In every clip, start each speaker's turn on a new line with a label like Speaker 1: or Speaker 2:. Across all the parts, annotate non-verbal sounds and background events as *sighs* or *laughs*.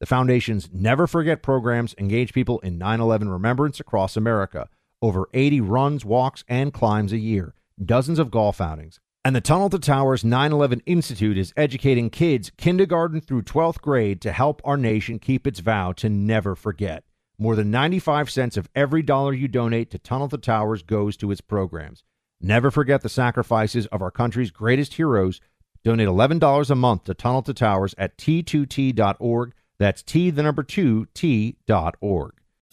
Speaker 1: The Foundation's Never Forget programs engage people in 9 11 remembrance across America. Over 80 runs, walks, and climbs a year, dozens of golf outings. And the Tunnel to Towers 9 11 Institute is educating kids kindergarten through 12th grade to help our nation keep its vow to never forget. More than 95 cents of every dollar you donate to Tunnel to Towers goes to its programs. Never forget the sacrifices of our country's greatest heroes. Donate $11 a month to Tunnel to Towers at t2t.org. That's T, the number two, T dot org.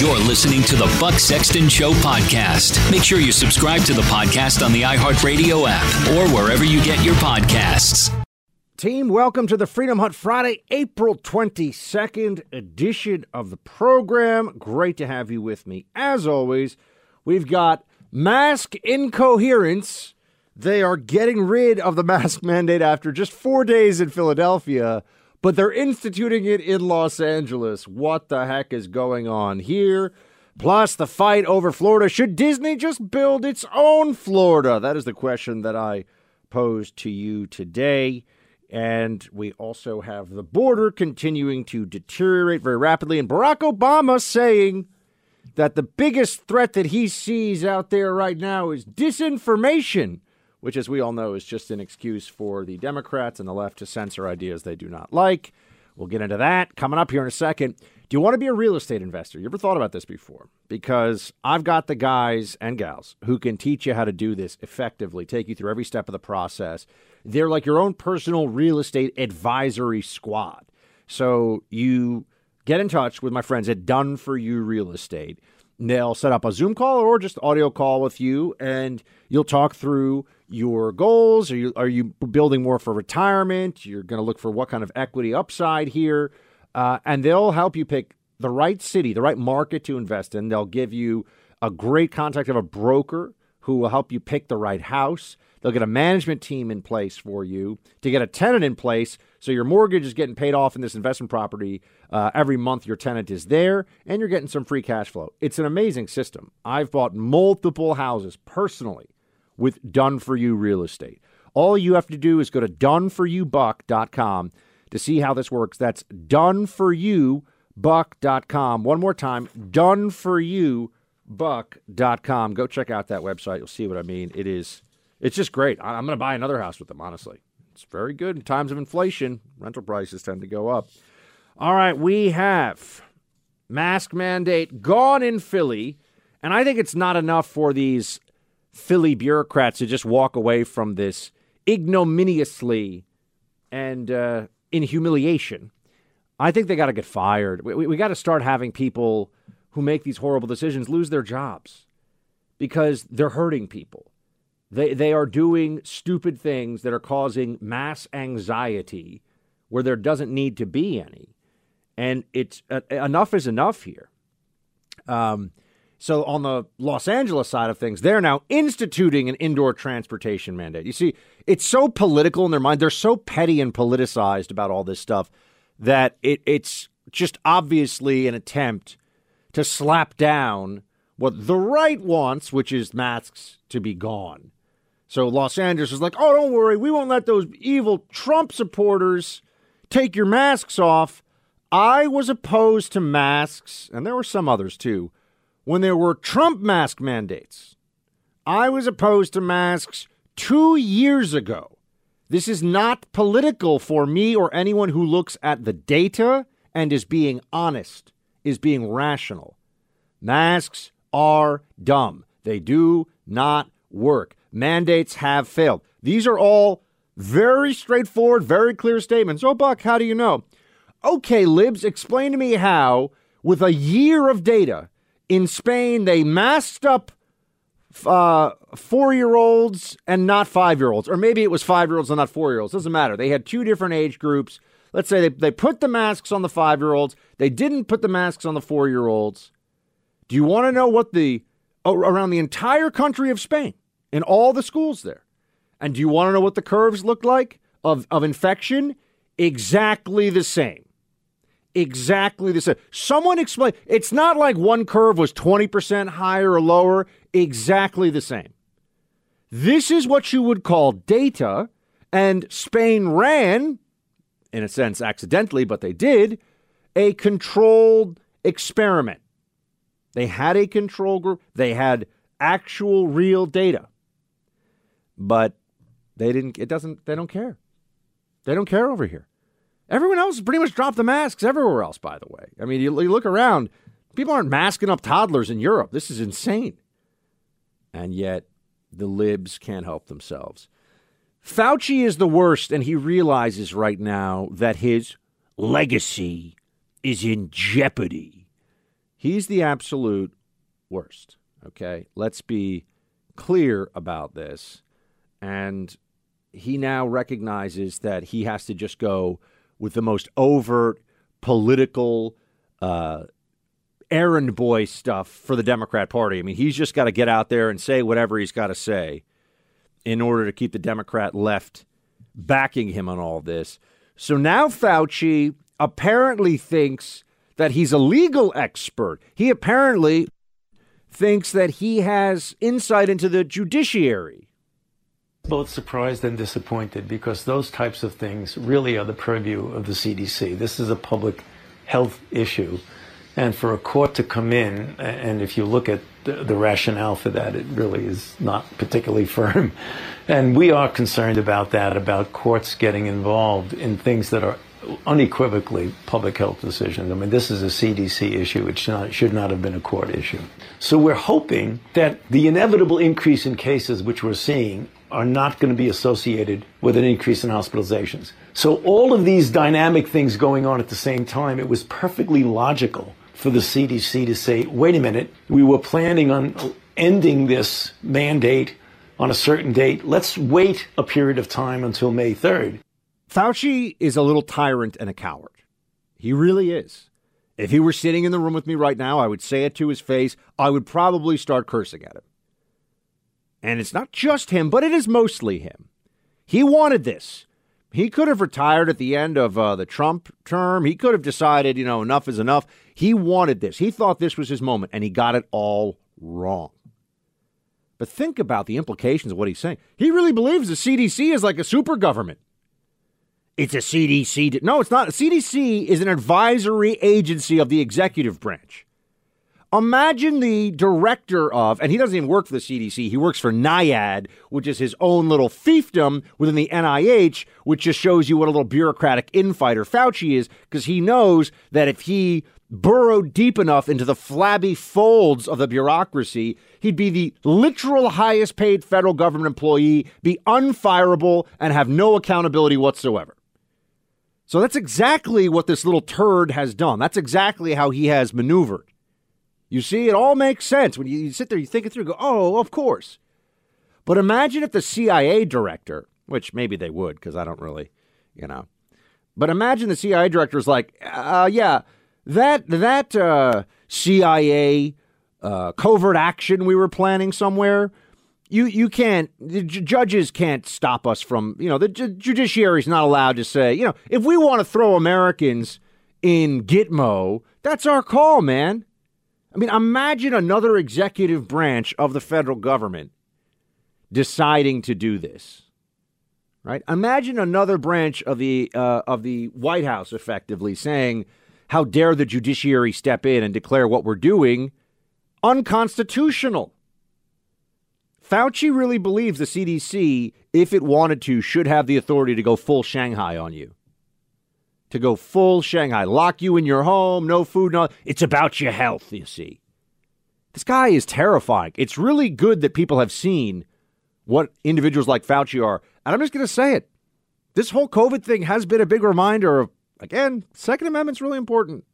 Speaker 2: You're listening to the Buck Sexton Show podcast. Make sure you subscribe to the podcast on the iHeartRadio app or wherever you get your podcasts.
Speaker 1: Team, welcome to the Freedom Hut Friday, April 22nd edition of the program. Great to have you with me. As always, we've got mask incoherence. They are getting rid of the mask *laughs* mandate after just four days in Philadelphia but they're instituting it in Los Angeles. What the heck is going on here? Plus, the fight over Florida. Should Disney just build its own Florida? That is the question that I posed to you today. And we also have the border continuing to deteriorate very rapidly. And Barack Obama saying that the biggest threat that he sees out there right now is disinformation which, as we all know, is just an excuse for the Democrats and the left to censor ideas they do not like. We'll get into that coming up here in a second. Do you want to be a real estate investor? You ever thought about this before? Because I've got the guys and gals who can teach you how to do this effectively, take you through every step of the process. They're like your own personal real estate advisory squad. So you get in touch with my friends at Done For You Real Estate. They'll set up a Zoom call or just audio call with you, and you'll talk through your goals? Are you are you building more for retirement? You're going to look for what kind of equity upside here, uh, and they'll help you pick the right city, the right market to invest in. They'll give you a great contact of a broker who will help you pick the right house. They'll get a management team in place for you to get a tenant in place so your mortgage is getting paid off in this investment property uh, every month. Your tenant is there and you're getting some free cash flow. It's an amazing system. I've bought multiple houses personally with Done For You Real Estate. All you have to do is go to doneforyoubuck.com to see how this works. That's doneforyoubuck.com. One more time, doneforyoubuck.com. Go check out that website. You'll see what I mean. It is it's just great. I'm going to buy another house with them, honestly. It's very good in times of inflation. Rental prices tend to go up. All right, we have mask mandate gone in Philly, and I think it's not enough for these Philly bureaucrats to just walk away from this ignominiously and uh, in humiliation. I think they got to get fired. We, we, we got to start having people who make these horrible decisions lose their jobs because they're hurting people. They, they are doing stupid things that are causing mass anxiety where there doesn't need to be any. And it's uh, enough is enough here. Um, so on the Los Angeles side of things, they're now instituting an indoor transportation mandate. You see, it's so political in their mind. They're so petty and politicized about all this stuff that it, it's just obviously an attempt to slap down what the right wants, which is masks to be gone. So Los Angeles is like, oh, don't worry, we won't let those evil Trump supporters take your masks off. I was opposed to masks, and there were some others too, when there were Trump mask mandates. I was opposed to masks two years ago. This is not political for me or anyone who looks at the data and is being honest, is being rational. Masks are dumb. They do not work. Mandates have failed. These are all very straightforward, very clear statements. Oh, Buck, how do you know? Okay, libs, explain to me how, with a year of data, in Spain they masked up uh, four year olds and not five year olds. Or maybe it was five year olds and not four year olds. Doesn't matter. They had two different age groups. Let's say they, they put the masks on the five year olds, they didn't put the masks on the four year olds. Do you want to know what the around the entire country of Spain in all the schools there? And do you want to know what the curves look like of, of infection? Exactly the same. Exactly the same. Someone explain. It's not like one curve was 20% higher or lower. Exactly the same. This is what you would call data. And Spain ran, in a sense accidentally, but they did, a controlled experiment. They had a control group, they had actual real data. But they didn't it doesn't they don't care. They don't care over here. Everyone else pretty much dropped the masks everywhere else, by the way. I mean, you, you look around, people aren't masking up toddlers in Europe. This is insane. And yet, the libs can't help themselves. Fauci is the worst, and he realizes right now that his legacy is in jeopardy. He's the absolute worst. Okay. Let's be clear about this. And he now recognizes that he has to just go with the most overt political, uh, errand boy stuff for the Democrat Party. I mean, he's just got to get out there and say whatever he's got to say in order to keep the Democrat left backing him on all this. So now Fauci apparently thinks that he's a legal expert. He apparently thinks that he has insight into the judiciary.
Speaker 3: Both surprised and disappointed because those types of things really are the purview of the CDC. This is a public health issue. And for a court to come in, and if you look at the, rationale for that, it really is not particularly *laughs* firm. And we are concerned about that, about courts getting involved in things that are unequivocally public health decisions. I mean, this is a CDC issue. It should not, should not have been a court issue. So we're hoping that the inevitable increase in cases which we're seeing are not going to be associated with an increase in hospitalizations. So all of these dynamic things going on at the same time, it was perfectly logical for the CDC to say, wait a minute, we were planning on ending this mandate on a certain date. Let's wait a period of time until May 3rd.
Speaker 1: Fauci is a little tyrant and a coward. He really is. If he were sitting in the room with me right now, I would say it to his face. I would probably start cursing at him. And it's not just him, but it is mostly him. He wanted this. He could have retired at the end of uh, the Trump term. He could have decided, you know, enough is enough. He wanted this. He thought this was his moment, and he got it all wrong. But think about the implications of what he's saying. He really believes the CDC is like a super government. It's a CDC. No, it's not. CDC is an advisory agency of the executive branch. Imagine the director of, and he doesn't even work for the CDC, he works for NIAID, which is his own little fiefdom within the NIH, which just shows you what a little bureaucratic infighter Fauci is, because he knows that if he burrowed deep enough into the flabby folds of the bureaucracy, he'd be the literal highest paid federal government employee, be unfireable, and have no accountability whatsoever. So that's exactly what this little turd has done. That's exactly how he has maneuvered. You see, it all makes sense when you, sit there, you think it through, go, oh, of course. But imagine if the CIA director, which maybe they would, because I don't really, you know, but imagine the CIA director is like, uh, yeah, that that uh, CIA uh, covert action we were planning somewhere. You you can't. The j- judges can't stop us from. You know, the ju- judiciary is not allowed to say. You know, if we want to throw Americans in Gitmo, that's our call, man. I mean, imagine another executive branch of the federal government deciding to do this. Right? Imagine another branch of the uh, of the White House effectively saying, "How dare the judiciary step in and declare what we're doing unconstitutional?" Fauci really believes the CDC, if it wanted to, should have the authority to go full Shanghai on you. To go full Shanghai, lock you in your home, no food, no. It's about your health, you see. This guy is terrifying. It's really good that people have seen what individuals like Fauci are. And I'm just going to say it. This whole COVID thing has been a big reminder of, again, Second Amendment's really important.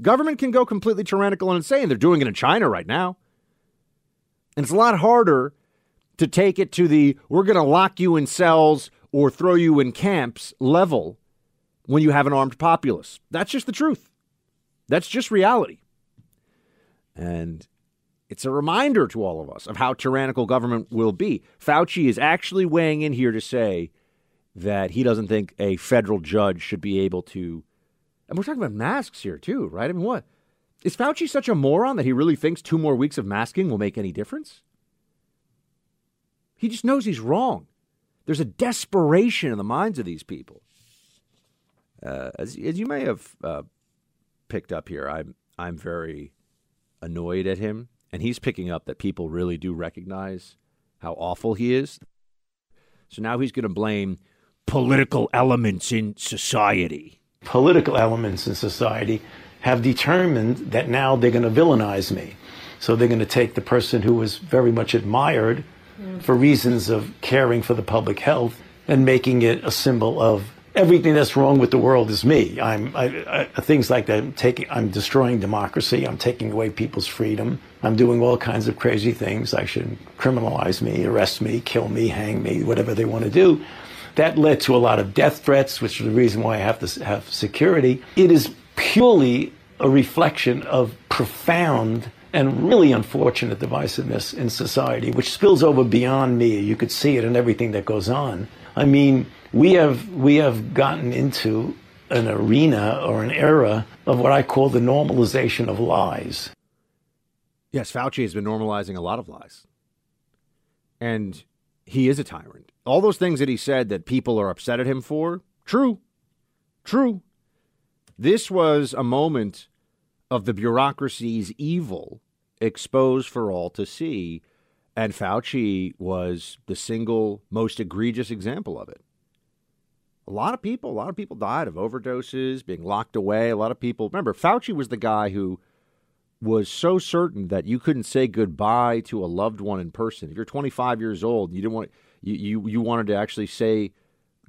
Speaker 1: Government can go completely tyrannical and insane. They're doing it in China right now. And it's a lot harder to take it to the we're going to lock you in cells or throw you in camps level when you have an armed populace. That's just the truth. That's just reality. And it's a reminder to all of us of how tyrannical government will be. Fauci is actually weighing in here to say that he doesn't think a federal judge should be able to. And we're talking about masks here, too, right? I mean, what? Is Fauci such a moron that he really thinks two more weeks of masking will make any difference? He just knows he's wrong. There's a desperation in the minds of these people. Uh, as, as you may have uh, picked up here, I'm I'm very annoyed at him, and he's picking up that people really do recognize how awful he is. So now he's going to blame political elements in society.
Speaker 3: Political elements in society have determined that now they're going to villainize me. So they're going to take the person who was very much admired mm. for reasons of caring for the public health and making it a symbol of everything that's wrong with the world is me. I'm I, I, things like that. I'm taking, I'm destroying democracy. I'm taking away people's freedom. I'm doing all kinds of crazy things. I should criminalize me, arrest me, kill me, hang me, whatever they want to do. That led to a lot of death threats, which is the reason why I have to have security. It is purely a reflection of profound and really unfortunate divisiveness in society, which spills over beyond me. You could see it in everything that goes on. I mean, we have we have gotten into an arena or an era of what I call the normalization of lies.
Speaker 1: Yes, Fauci has been normalizing a lot of lies. And he is a tyrant. All those things that he said that people are upset at him for, true. True. This was a moment of the bureaucracy's evil exposed for all to see. And Fauci was the single most egregious example of it. A lot of people, a lot of people died of overdoses, being locked away. A lot of people, remember, Fauci was the guy who was so certain that you couldn't say goodbye to a loved one in person. If you're 25 years old, you didn't want you you, you wanted to actually say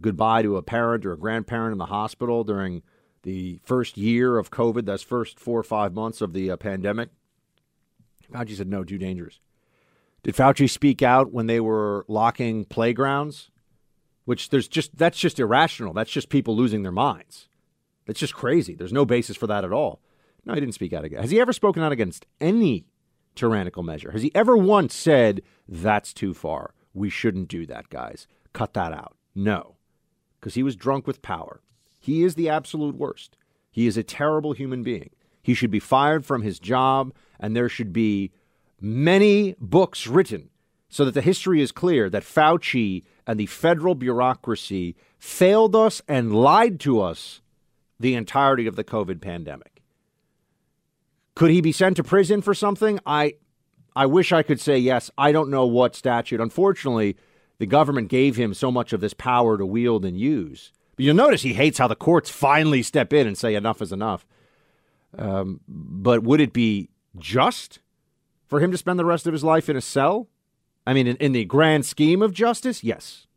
Speaker 1: goodbye to a parent or a grandparent in the hospital during the first year of COVID, that's first four or five months of the uh, pandemic. Fauci said, no, too dangerous. Did Fauci speak out when they were locking playgrounds? Which there's just, that's just irrational. That's just people losing their minds. That's just crazy. There's no basis for that at all. No, he didn't speak out again. Has he ever spoken out against any tyrannical measure? Has he ever once said, that's too far? We shouldn't do that, guys. Cut that out. No, because he was drunk with power. He is the absolute worst. He is a terrible human being. He should be fired from his job, and there should be many books written so that the history is clear that Fauci and the federal bureaucracy failed us and lied to us the entirety of the COVID pandemic. Could he be sent to prison for something? I I wish I could say yes. I don't know what statute. Unfortunately, the government gave him so much of this power to wield and use. But you'll notice he hates how the courts finally step in and say enough is enough. Um, but would it be just for him to spend the rest of his life in a cell? I mean, in, in the grand scheme of justice, yes.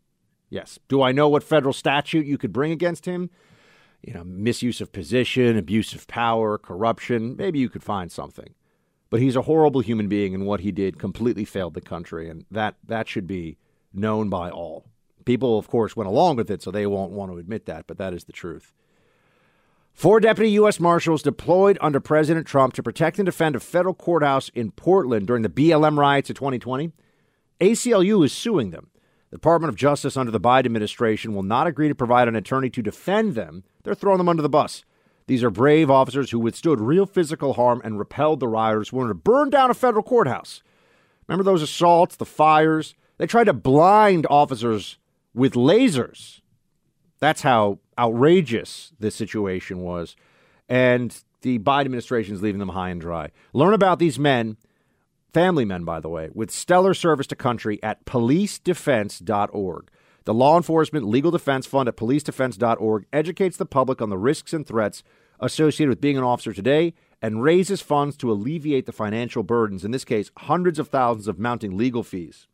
Speaker 1: Yes. Do I know what federal statute you could bring against him? you know, misuse of position, abuse of power, corruption, maybe you could find something. But he's a horrible human being, and what he did completely failed the country, and that that should be known by all. People, of course, went along with it, so they won't want to admit that, but that is the truth. Four deputy U.S. Marshals deployed under President Trump to protect and defend a federal courthouse in Portland during the BLM riots of 2020. ACLU is suing them. The Department of Justice under the Biden administration will not agree to provide an attorney to defend them. They're throwing them under the bus. These are brave officers who withstood real physical harm and repelled the rioters who wanted to burn down a federal courthouse. Remember those assaults, the fires? They tried to blind officers with lasers. That's how outrageous this situation was. And the Biden administration is leaving them high and dry. Learn about these men, family men, by the way, with stellar service to country at policedefense.org. The Law Enforcement Legal Defense Fund at policedefense.org educates the public on the risks and threats associated with being an officer today and raises funds to alleviate the financial burdens, in this case, hundreds of thousands of mounting legal fees.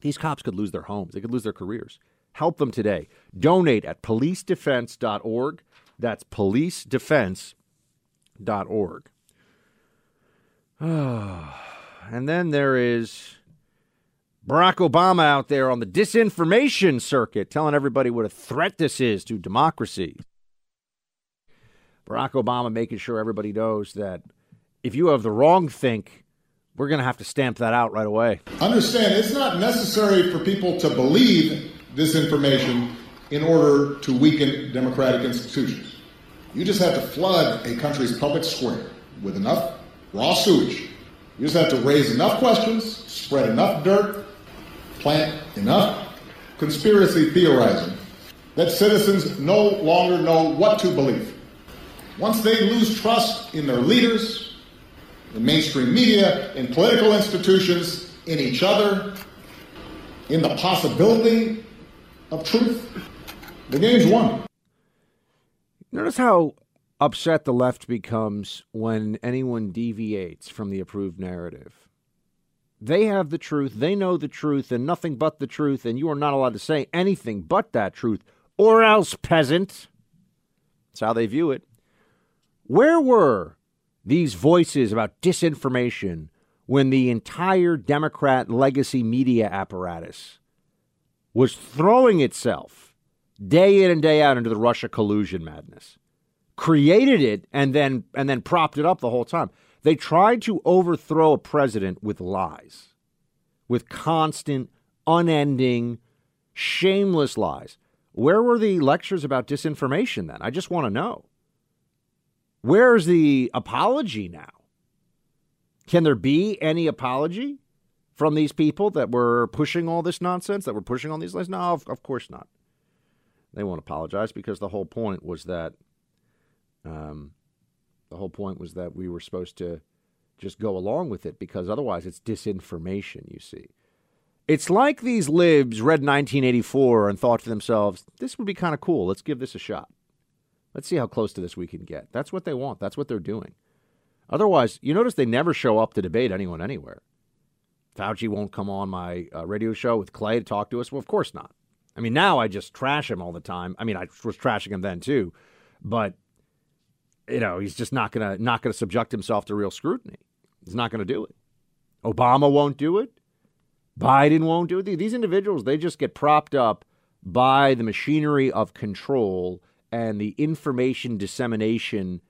Speaker 1: These cops could lose their homes, they could lose their careers. Help them today. Donate at policedefense.org. That's policedefense.org. *sighs* and then there is Barack Obama out there on the disinformation circuit telling everybody what a threat this is to democracy. Barack Obama making sure everybody knows that if you have the wrong think, we're going to have to stamp that out right away.
Speaker 4: Understand, it's not necessary for people to believe disinformation in order to weaken democratic institutions. You just have to flood a country's public square with enough raw sewage. You just have to raise enough questions, spread enough dirt, plant enough conspiracy theorizing that citizens no longer know what to believe. Once they lose trust in their leaders, in mainstream media, in political institutions, in each other, in the possibility of truth, the game's won.
Speaker 1: Notice how upset the left becomes when anyone deviates from the approved narrative. They have the truth, they know the truth, and nothing but the truth, and you are not allowed to say anything but that truth, or else, peasant. That's how they view it. Where were these voices about disinformation when the entire Democrat legacy media apparatus was throwing itself day in and day out into the Russia collusion madness. Created it and then and then propped it up the whole time. They tried to overthrow a president with lies. With constant, unending, shameless lies. Where were the lectures about disinformation then? I just want to know. Where's the apology now? Can there be any apology? from these people that were pushing all this nonsense, that were pushing on these lies? No, of, of course not. They won't apologize because the whole point was that um, the whole point was that we were supposed to just go along with it because otherwise it's disinformation, you see. It's like these libs read 1984 and thought to themselves, this would be kind of cool. Let's give this a shot. Let's see how close to this we can get. That's what they want. That's what they're doing. Otherwise, you notice they never show up to debate anyone anywhere. Fauci won't come on my uh, radio show with Clay to talk to us. Well, of course not. I mean, now I just trash him all the time. I mean, I was trashing him then too, but you know, he's just not gonna not gonna subject himself to real scrutiny. He's not gonna do it. Obama won't do it. Biden won't do it. These individuals, they just get propped up by the machinery of control and the information dissemination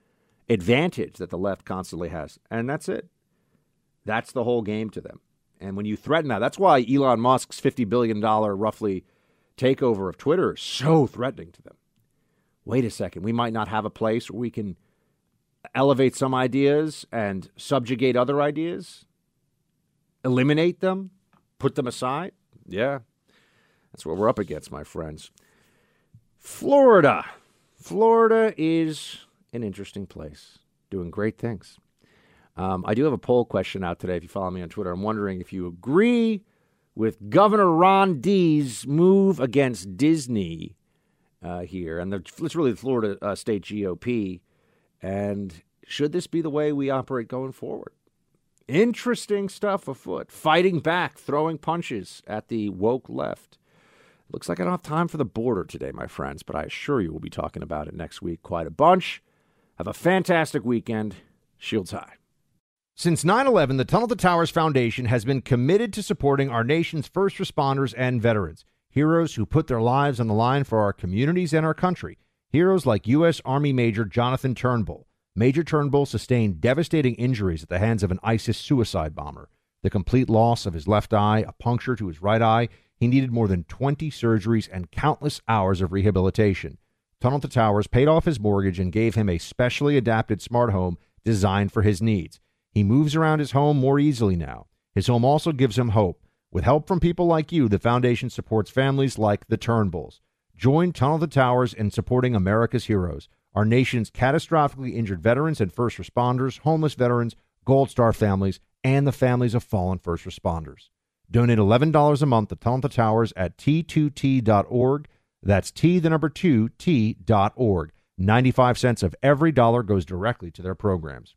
Speaker 1: advantage that the left constantly has. And that's it. That's the whole game to them. And when you threaten that, that's why Elon Musk's $50 billion roughly takeover of Twitter is so threatening to them. Wait a second, we might not have a place where we can elevate some ideas and subjugate other ideas, eliminate them, put them aside. Yeah, that's what we're up against, my friends. Florida. Florida is an interesting place, doing great things. Um, I do have a poll question out today. If you follow me on Twitter, I'm wondering if you agree with Governor Ron Dees' move against Disney uh, here, and the, it's really the Florida uh, State GOP. And should this be the way we operate going forward? Interesting stuff afoot. Fighting back, throwing punches at the woke left. Looks like I don't have time for the border today, my friends, but I assure you we'll be talking about it next week quite a bunch. Have a fantastic weekend. Shields high. Since 9 11, the Tunnel to Towers Foundation has been committed to supporting our nation's first responders and veterans, heroes who put their lives on the line for our communities and our country. Heroes like U.S. Army Major Jonathan Turnbull. Major Turnbull sustained devastating injuries at the hands of an ISIS suicide bomber. The complete loss of his left eye, a puncture to his right eye, he needed more than 20 surgeries and countless hours of rehabilitation. Tunnel to Towers paid off his mortgage and gave him a specially adapted smart home designed for his needs. He moves around his home more easily now. His home also gives him hope. With help from people like you, the foundation supports families like the Turnbulls. Join Tunnel to Towers in supporting America's heroes, our nation's catastrophically injured veterans and first responders, homeless veterans, Gold Star families, and the families of fallen first responders. Donate $11 a month to to Towers at t2t.org. That's T, the number two, T.org. 95 cents of every dollar goes directly to their programs.